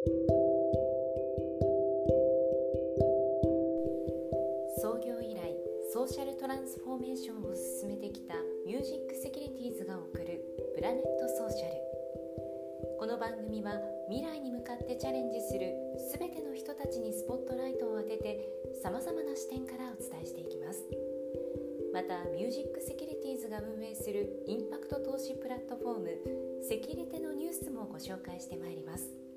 創業以来ソーシャルトランスフォーメーションを進めてきたミュージックセキュリティーズが送るプラネットソーシャル。この番組は未来に向かってチャレンジする全ての人たちにスポットライトを当ててさまざまな視点からお伝えしていきます。またミュージックセキュリティーズが運営するインパクト投資プラットフォームセキュリテのニュースもご紹介してまいります。